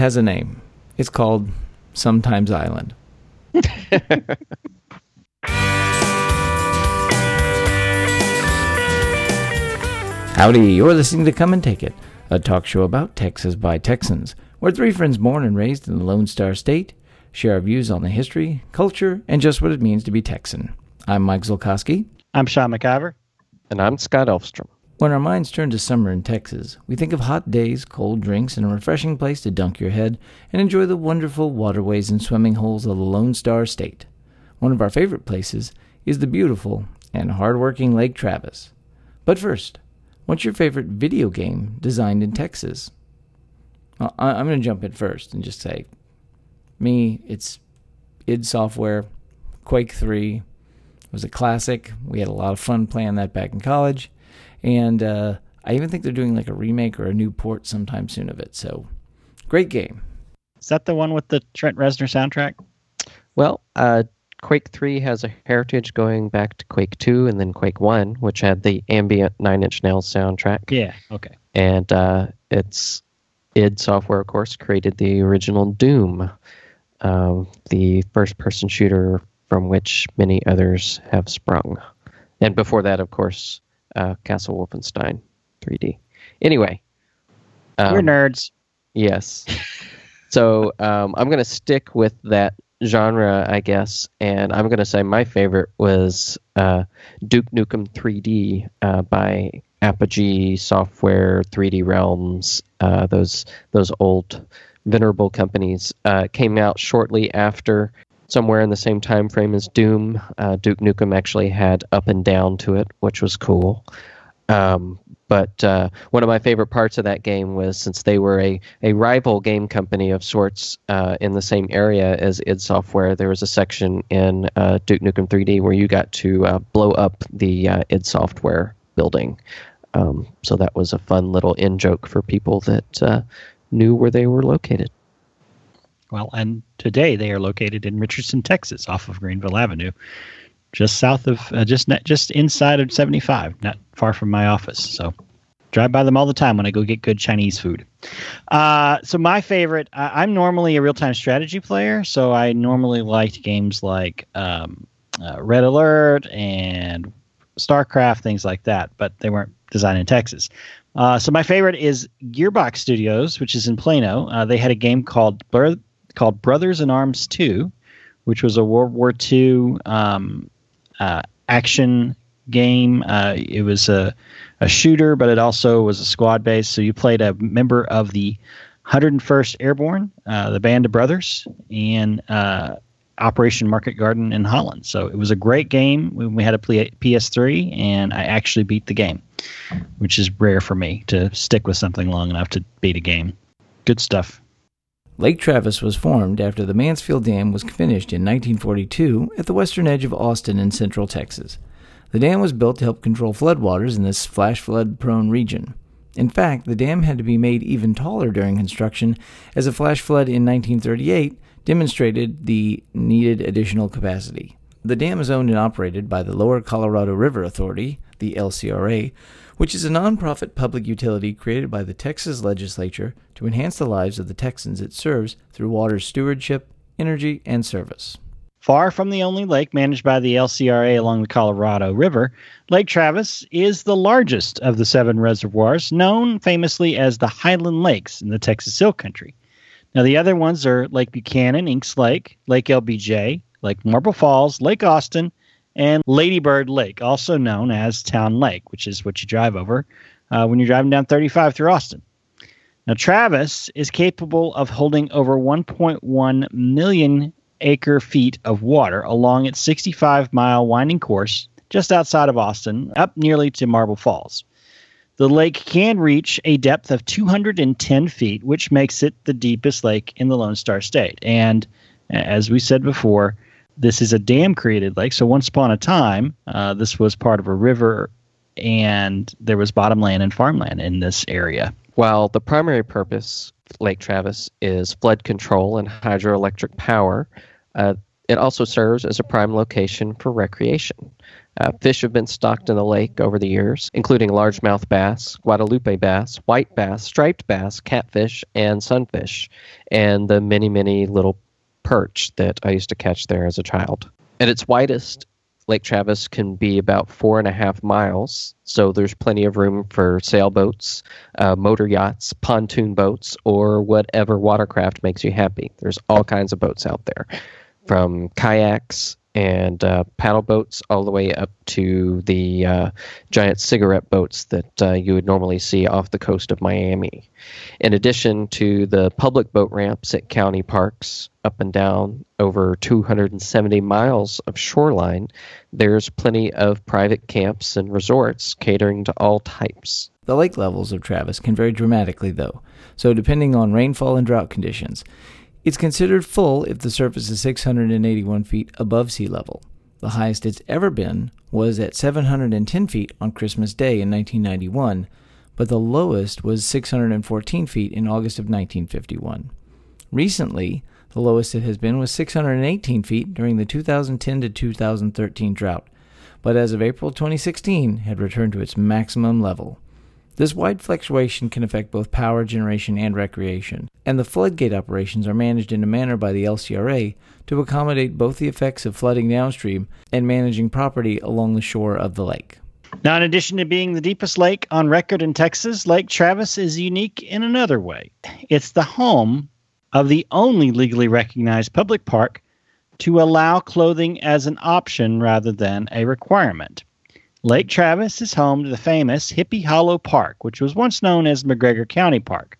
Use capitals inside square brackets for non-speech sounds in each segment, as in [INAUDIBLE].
has a name. It's called Sometimes Island. [LAUGHS] Howdy, you're listening to Come and Take It, a talk show about Texas by Texans, where three friends born and raised in the Lone Star State share our views on the history, culture, and just what it means to be Texan. I'm Mike Zolkowski. I'm Sean McIver. And I'm Scott Elfstrom. When our minds turn to summer in Texas, we think of hot days, cold drinks, and a refreshing place to dunk your head and enjoy the wonderful waterways and swimming holes of the Lone Star State. One of our favorite places is the beautiful and hardworking Lake Travis. But first, what's your favorite video game designed in Texas? Well, I'm going to jump in first and just say, me, it's id Software, Quake 3 was a classic. We had a lot of fun playing that back in college. And uh, I even think they're doing like a remake or a new port sometime soon of it. So great game. Is that the one with the Trent Reznor soundtrack? Well, uh, Quake 3 has a heritage going back to Quake 2 and then Quake 1, which had the ambient Nine Inch Nails soundtrack. Yeah, okay. And uh, it's id Software, of course, created the original Doom, um, the first person shooter from which many others have sprung. And before that, of course, uh, Castle Wolfenstein 3D. Anyway, um, we're nerds. Yes. so um, I'm going to stick with that genre, I guess, and I'm going to say my favorite was uh, Duke Nukem 3D uh, by Apogee Software, 3D Realms. Uh, those those old venerable companies uh, came out shortly after somewhere in the same time frame as Doom. Uh, Duke Nukem actually had up and down to it, which was cool. Um, but uh, one of my favorite parts of that game was since they were a, a rival game company of sorts uh, in the same area as id Software, there was a section in uh, Duke Nukem 3D where you got to uh, blow up the uh, id Software building. Um, so that was a fun little in joke for people that knew where they were located. Well, and today they are located in Richardson, Texas, off of Greenville Avenue, just south of, uh, just just inside of 75, not far from my office. So drive by them all the time when I go get good Chinese food. Uh, so my favorite, I, am normally a real time strategy player, so I normally liked games like um, uh, Red Alert and StarCraft, things like that, but they weren't designed in Texas. Uh, so my favorite is Gearbox Studios, which is in Plano. Uh, they had a game called Blur- called Brothers in Arms 2, which was a World War II um, uh, action game. Uh, it was a, a shooter, but it also was a squad base. So you played a member of the 101st Airborne, uh, the Band of Brothers, and uh, Operation Market Garden in Holland. So it was a great game when we had a PS3, and I actually beat the game, which is rare for me to stick with something long enough to beat a game. Good stuff. Lake Travis was formed after the Mansfield Dam was finished in 1942 at the western edge of Austin in central Texas. The dam was built to help control floodwaters in this flash flood prone region. In fact, the dam had to be made even taller during construction, as a flash flood in 1938 demonstrated the needed additional capacity. The dam is owned and operated by the Lower Colorado River Authority, the LCRA, which is a nonprofit public utility created by the Texas legislature to enhance the lives of the Texans it serves through water stewardship, energy, and service. Far from the only lake managed by the LCRA along the Colorado River, Lake Travis is the largest of the seven reservoirs, known famously as the Highland Lakes in the Texas Hill Country. Now, the other ones are Lake Buchanan, Inks Lake, Lake LBJ, Lake Marble Falls, Lake Austin, and Ladybird Lake, also known as Town Lake, which is what you drive over uh, when you're driving down 35 through Austin. Now, Travis is capable of holding over 1.1 million acre feet of water along its 65 mile winding course just outside of Austin, up nearly to Marble Falls. The lake can reach a depth of 210 feet, which makes it the deepest lake in the Lone Star State. And as we said before, this is a dam created lake. So once upon a time, uh, this was part of a river, and there was bottomland and farmland in this area. While the primary purpose, Lake Travis, is flood control and hydroelectric power, uh, it also serves as a prime location for recreation. Uh, fish have been stocked in the lake over the years, including largemouth bass, Guadalupe bass, white bass, striped bass, catfish, and sunfish, and the many, many little perch that I used to catch there as a child. At its widest, Lake Travis can be about four and a half miles, so there's plenty of room for sailboats, uh, motor yachts, pontoon boats, or whatever watercraft makes you happy. There's all kinds of boats out there, from kayaks and uh, paddle boats all the way up to the uh, giant cigarette boats that uh, you would normally see off the coast of Miami. In addition to the public boat ramps at county parks up and down over 270 miles of shoreline, there's plenty of private camps and resorts catering to all types. The lake levels of Travis can vary dramatically, though, so depending on rainfall and drought conditions, it's considered full if the surface is 681 feet above sea level. The highest it's ever been was at 710 feet on Christmas Day in 1991, but the lowest was 614 feet in August of 1951. Recently, the lowest it has been was 618 feet during the 2010 to 2013 drought, but as of April 2016 had returned to its maximum level. This wide fluctuation can affect both power generation and recreation, and the floodgate operations are managed in a manner by the LCRA to accommodate both the effects of flooding downstream and managing property along the shore of the lake. Now, in addition to being the deepest lake on record in Texas, Lake Travis is unique in another way. It's the home of the only legally recognized public park to allow clothing as an option rather than a requirement. Lake Travis is home to the famous Hippie Hollow Park, which was once known as McGregor County Park.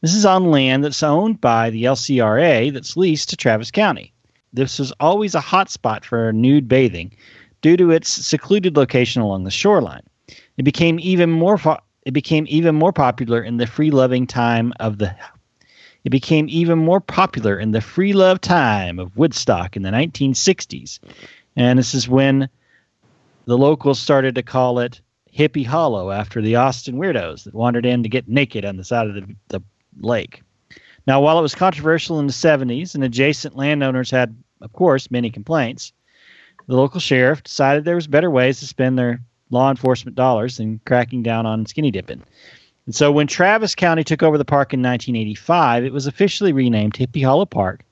This is on land that's owned by the LCRA that's leased to Travis County. This was always a hot spot for nude bathing due to its secluded location along the shoreline. It became even more fo- it became even more popular in the free-loving time of the it became even more popular in the free love time of Woodstock in the 1960s. And this is when the locals started to call it Hippie Hollow after the Austin weirdos that wandered in to get naked on the side of the, the lake. Now, while it was controversial in the 70s and adjacent landowners had, of course, many complaints, the local sheriff decided there was better ways to spend their law enforcement dollars than cracking down on skinny dipping. And so when Travis County took over the park in 1985, it was officially renamed Hippie Hollow Park,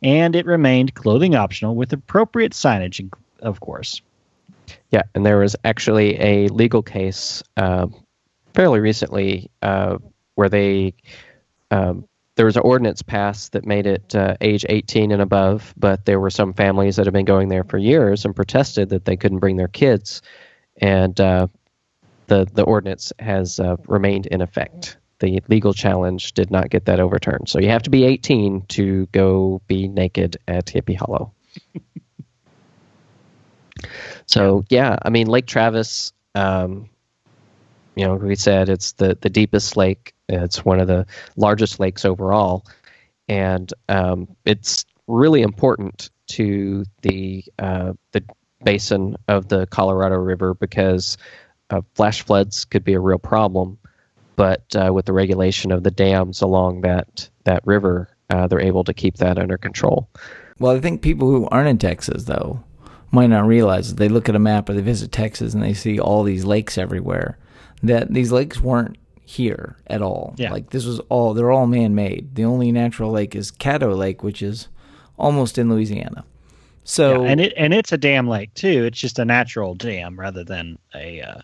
and it remained clothing optional with appropriate signage, of course. Yeah, and there was actually a legal case uh, fairly recently uh, where they um, there was an ordinance passed that made it uh, age 18 and above, but there were some families that have been going there for years and protested that they couldn't bring their kids, and uh, the the ordinance has uh, remained in effect. The legal challenge did not get that overturned, so you have to be 18 to go be naked at Hippie Hollow. [LAUGHS] So yeah, I mean Lake Travis. Um, you know, we said it's the the deepest lake. It's one of the largest lakes overall, and um, it's really important to the uh, the basin of the Colorado River because uh, flash floods could be a real problem. But uh, with the regulation of the dams along that that river, uh, they're able to keep that under control. Well, I think people who aren't in Texas, though, might not realize they look at a map or they visit Texas and they see all these lakes everywhere. That these lakes weren't here at all. Yeah. Like this was all they're all man made. The only natural lake is Caddo Lake, which is almost in Louisiana. So yeah, and it and it's a dam lake too. It's just a natural dam rather than a uh,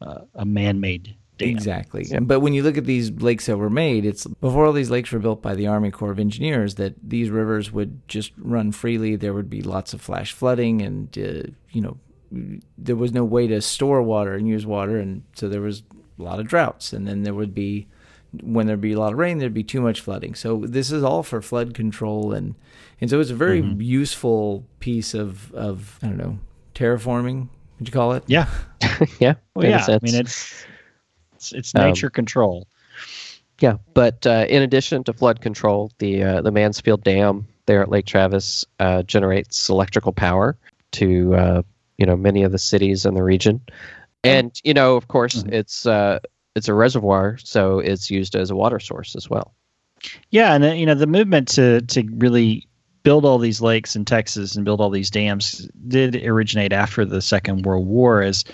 uh, a man made dam. Exactly. But when you look at these lakes that were made, it's before all these lakes were built by the Army Corps of Engineers that these rivers would just run freely. There would be lots of flash flooding, and uh, you know, there was no way to store water and use water, and so there was a lot of droughts. And then there would be when there'd be a lot of rain, there'd be too much flooding. So this is all for flood control, and and so it's a very Mhm. useful piece of of I don't know terraforming. Would you call it? Yeah. [LAUGHS] yeah, Well, yeah. I mean, it's it's, it's Um, nature control. Yeah, but uh, in addition to flood control, the uh, the Mansfield Dam there at Lake Travis uh, generates electrical power to uh, you know many of the cities in the region, and you know of course Mhm. it's uh, it's a reservoir, so it's used as a water source as well. Yeah, and uh, you know the movement to to really build all these lakes in Texas and build all these dams did originate after the Second World War as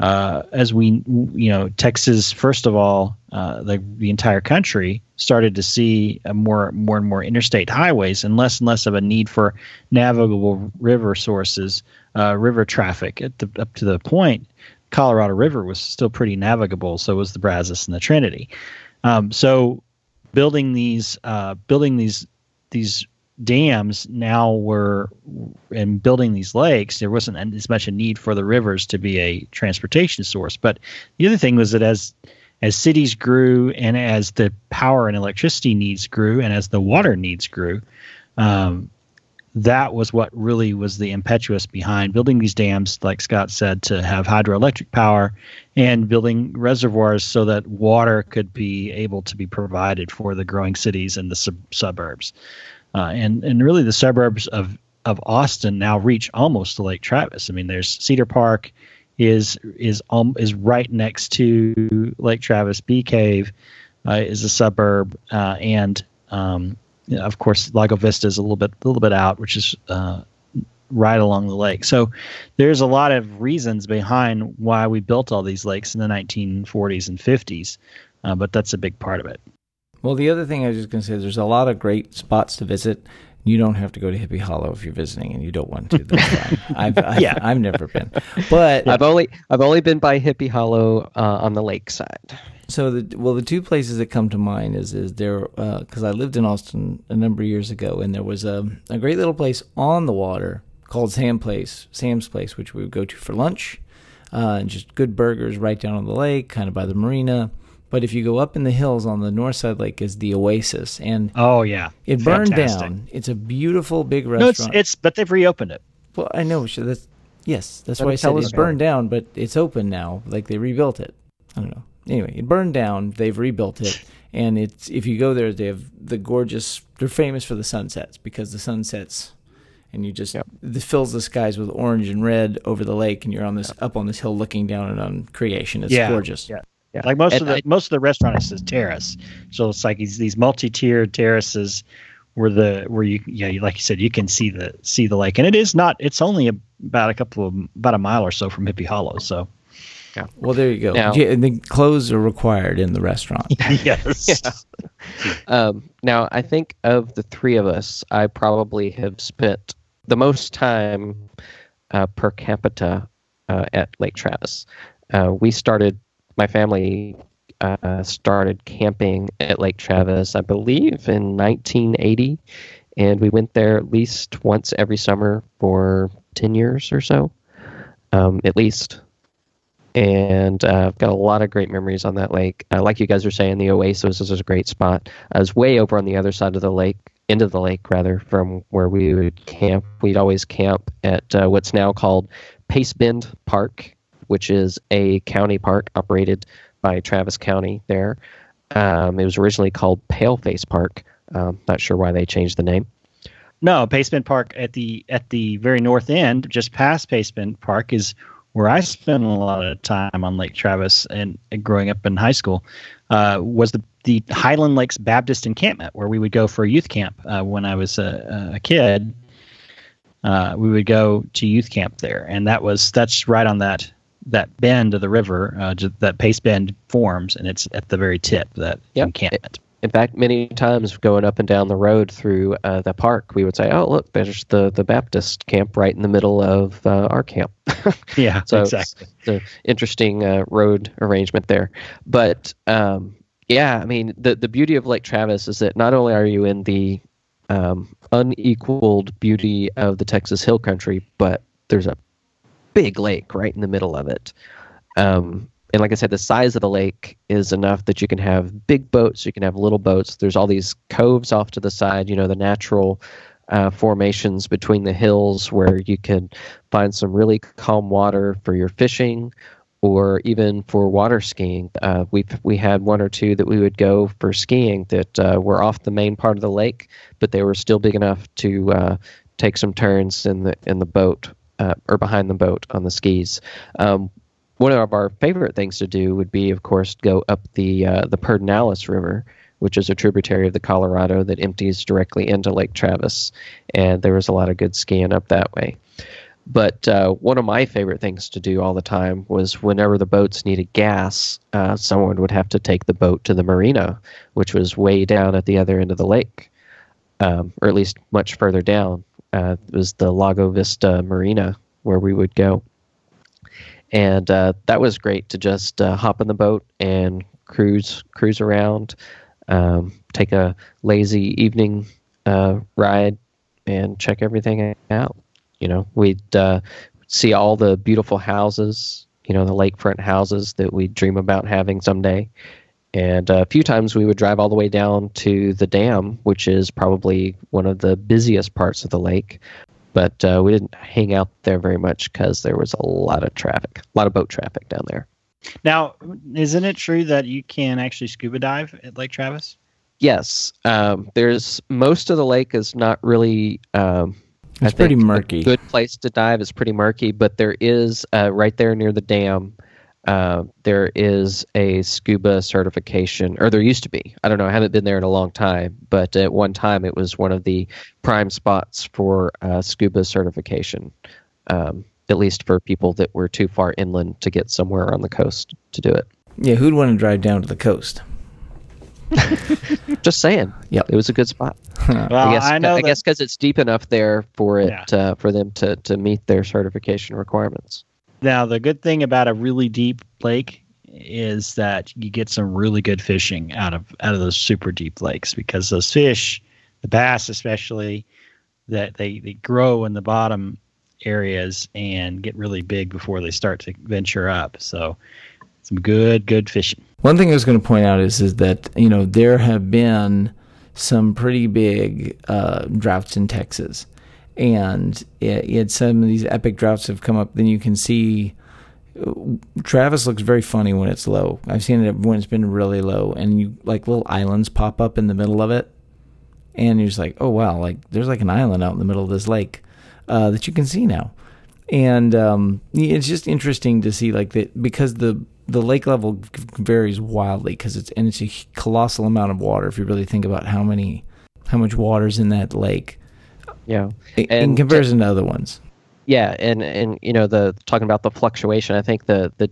uh, as we you know Texas first of all uh, the the entire country started to see more more and more interstate highways and less and less of a need for navigable river sources uh, river traffic. At the, up to the point Colorado River was still pretty navigable so was the Brazos and the Trinity. Um, so building these uh, building these these dams now were and building these lakes there wasn't as much a need for the rivers to be a transportation source. But the other thing was that as as cities grew and as the power and electricity needs grew and as the water needs grew um, that was what really was the impetus behind building these dams like scott said to have hydroelectric power and building reservoirs so that water could be able to be provided for the growing cities and the sub- suburbs uh, and and really the suburbs of of Austin now reach almost to Lake Travis. I mean, there's Cedar Park is is um, is right next to Lake Travis. Bee Cave uh, is a suburb, uh, and um, you know, of course Lago Vista is a little bit a little bit out, which is uh, right along the lake. So there's a lot of reasons behind why we built all these lakes in the 1940s and 50s, uh, but that's a big part of it. Well, the other thing I was just going to say there's a lot of great spots to visit. You don't have to go to Hippie Hollow if you're visiting, and you don't want to. [LAUGHS] I've, I've, yeah. I've never been, but I've only I've only been by Hippie Hollow uh, on the lakeside. So the well, the two places that come to mind is is there because uh, I lived in Austin a number of years ago, and there was a a great little place on the water called Sam Place, Sam's Place, which we would go to for lunch, uh, and just good burgers right down on the lake, kind of by the marina. But if you go up in the hills on the north side lake is the Oasis, and oh yeah, it burned Fantastic. down. It's a beautiful big restaurant. No, it's, it's but they've reopened it. Well, I know. So that's yes, that's but why I said it's burned down, but it's open now. Like they rebuilt it. I don't know. Anyway, it burned down. They've rebuilt it, [LAUGHS] and it's if you go there, they have the gorgeous. They're famous for the sunsets because the sunsets and you just yep. this fills the skies with orange and red over the lake, and you're on this yep. up on this hill looking down and on creation. It's yeah. gorgeous. Yeah. Yeah. Like most and of the I, most of the restaurants is terrace, so it's like these, these multi-tiered terraces where the where you yeah like you said you can see the see the lake. And it is not it's only about a couple of about a mile or so from Hippie Hollow so. Yeah. Well there you go. Now, yeah, the clothes are required in the restaurant. [LAUGHS] Yes. [LAUGHS] Yeah. um, now I think of the three of us I probably have spent the most time uh, per capita uh, at Lake Travis. Uh, we started my family uh, started camping at Lake Travis, I believe, in 1980, and we went there at least once every summer for 10 years or so, um, at least. And uh, I've got a lot of great memories on that lake. Uh, like you guys were saying, the Oasis is a great spot. I was way over on the other side of the lake, into the lake rather, from where we would camp. We'd always camp at uh, what's now called Pace Bend Park which is a county park operated by Travis County there. Um, it was originally called Paleface Park. Um, not sure why they changed the name. No, Pace Bend Park at the at the very north end, just past Pace Bend Park, is where I spent a lot of time on Lake Travis and, and growing up in high school. Uh, was the the Highland Lakes Baptist Encampment, where we would go for a youth camp uh, when I was a, a kid. Uh, we would go to youth camp there, and that was that's right on that that bend of the river, uh, that pace bend forms, and it's at the very tip that yep. encampment. In fact, many times going up and down the road through uh, the park, we would say, "Oh, look, there's the the Baptist camp right in the middle of uh, our camp." [LAUGHS] yeah, so exactly. It's an interesting uh, road arrangement there, but um, yeah, I mean, the the beauty of Lake Travis is that not only are you in the um, unequaled beauty of the Texas Hill Country, but there's a big lake right in the middle of it. Um, and like I said, the size of the lake is enough that you can have big boats, you can have little boats. There's all these coves off to the side, you know, the natural uh, formations between the hills where you can find some really calm water for your fishing or even for water skiing. Uh, we we had one or two that we would go for skiing that uh, were off the main part of the lake, but they were still big enough to uh, take some turns in the in the boat uh, or behind the boat on the skis. Um, one of our favorite things to do would be, of course, go up the uh, the Pedernales River, which is a tributary of the Colorado that empties directly into Lake Travis, and there was a lot of good skiing up that way. But uh, one of my favorite things to do all the time was whenever the boats needed gas, uh, someone would have to take the boat to the marina, which was way down at the other end of the lake, um, or at least much further down. Uh, it was the Lago Vista Marina where we would go. And uh, that was great to just uh, hop in the boat and cruise cruise around, um, take a lazy evening uh, ride, and check everything out. You know, we'd uh, see all the beautiful houses, you know, the lakefront houses that we dream about having someday. And uh, a few times we would drive all the way down to the dam, which is probably one of the busiest parts of the lake. But uh, we didn't hang out there very much because there was a lot of traffic, a lot of boat traffic down there. Now, isn't it true that you can actually scuba dive at Lake Travis? Yes, um, there's most of the lake is not really um, It's I pretty murky. A good place to dive is pretty murky, but there is uh, right there near the dam. Uh, there is a scuba certification, or there used to be. I don't know. I haven't been there in a long time, but at one time it was one of the prime spots for uh, scuba certification. Um, at least for people that were too far inland to get somewhere on the coast to do it. Yeah, who'd want to drive down to the coast? Just saying. Yeah, it was a good spot. Well, I guess I know I that- guess because it's deep enough there for it Yeah. uh, for them to to meet their certification requirements. Now, the good thing about a really deep lake is that you get some really good fishing out of out of those super deep lakes because those fish, the bass especially, that they they grow in the bottom areas and get really big before they start to venture up. So, some good good fishing. One thing I was going to point out is is that you know there have been some pretty big uh, droughts in Texas, and it, it, some of these epic droughts have come up. Then you can see Travis looks very funny when it's low. I've seen it when it's been really low, and you like little islands pop up in the middle of it, and you're just like, oh wow, like there's like an island out in the middle of this lake uh, that you can see now, and um, it's just interesting to see like that because the the lake level varies wildly because it's and it's a colossal amount of water if you really think about how many how much water's in that lake Yeah, in, comparison to other ones. yeah, and and you know the talking about the fluctuation. I think the the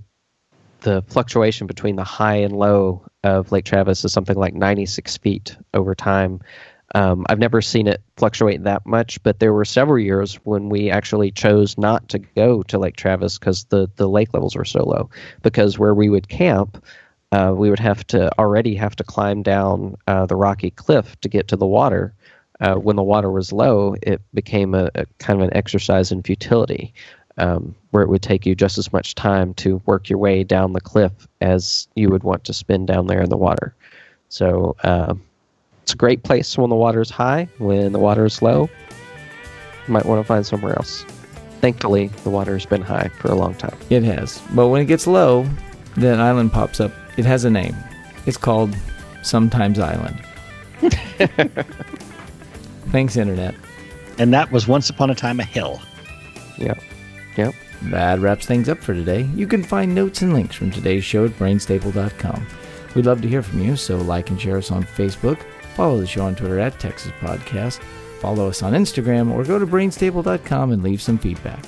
the fluctuation between the high and low of Lake Travis is something like 96 feet over time. Um, I've never seen it fluctuate that much, but there were several years when we actually chose not to go to Lake Travis because the, the lake levels were so low. Because where we would camp, uh, we would have to already have to climb down uh, the rocky cliff to get to the water. Uh, when the water was low, it became a, a kind of an exercise in futility, um, where it would take you just as much time to work your way down the cliff as you would want to spend down there in the water. So uh, it's a great place when the water is high. When the water is low, you might want to find somewhere else. Thankfully, the water has been high for a long time. It has, but when it gets low, that island pops up. It has a name. It's called Sometimes Island. [LAUGHS] Thanks, internet. And that was once upon a time a hill. Yep. Yep. That wraps things up for today. You can find notes and links from today's show at brainstable.com. We'd love to hear from you, so like and share us on Facebook, follow the show on Twitter at Texas Podcast, follow us on Instagram, or go to brainstable.com and leave some feedback.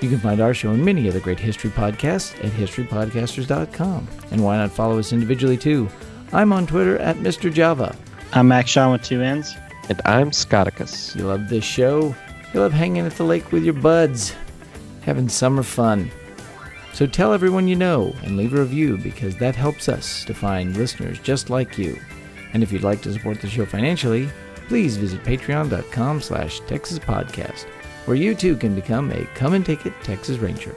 You can find our show and many other great history podcasts at historypodcasters.com. And why not follow us individually too? I'm on Twitter at Mr. Java. I'm Max Shaw with two N's. And I'm Scotticus. You love this show? You love hanging at the lake with your buds, having summer fun. So tell everyone you know and leave a review because that helps us to find listeners just like you. And if you'd like to support the show financially, please visit patreon.com slash Texas Podcast, where you too can become a come and take it Texas Ranger.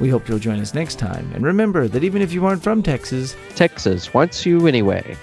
We hope you'll join us next time, and remember that even if you aren't from Texas, Texas wants you anyway.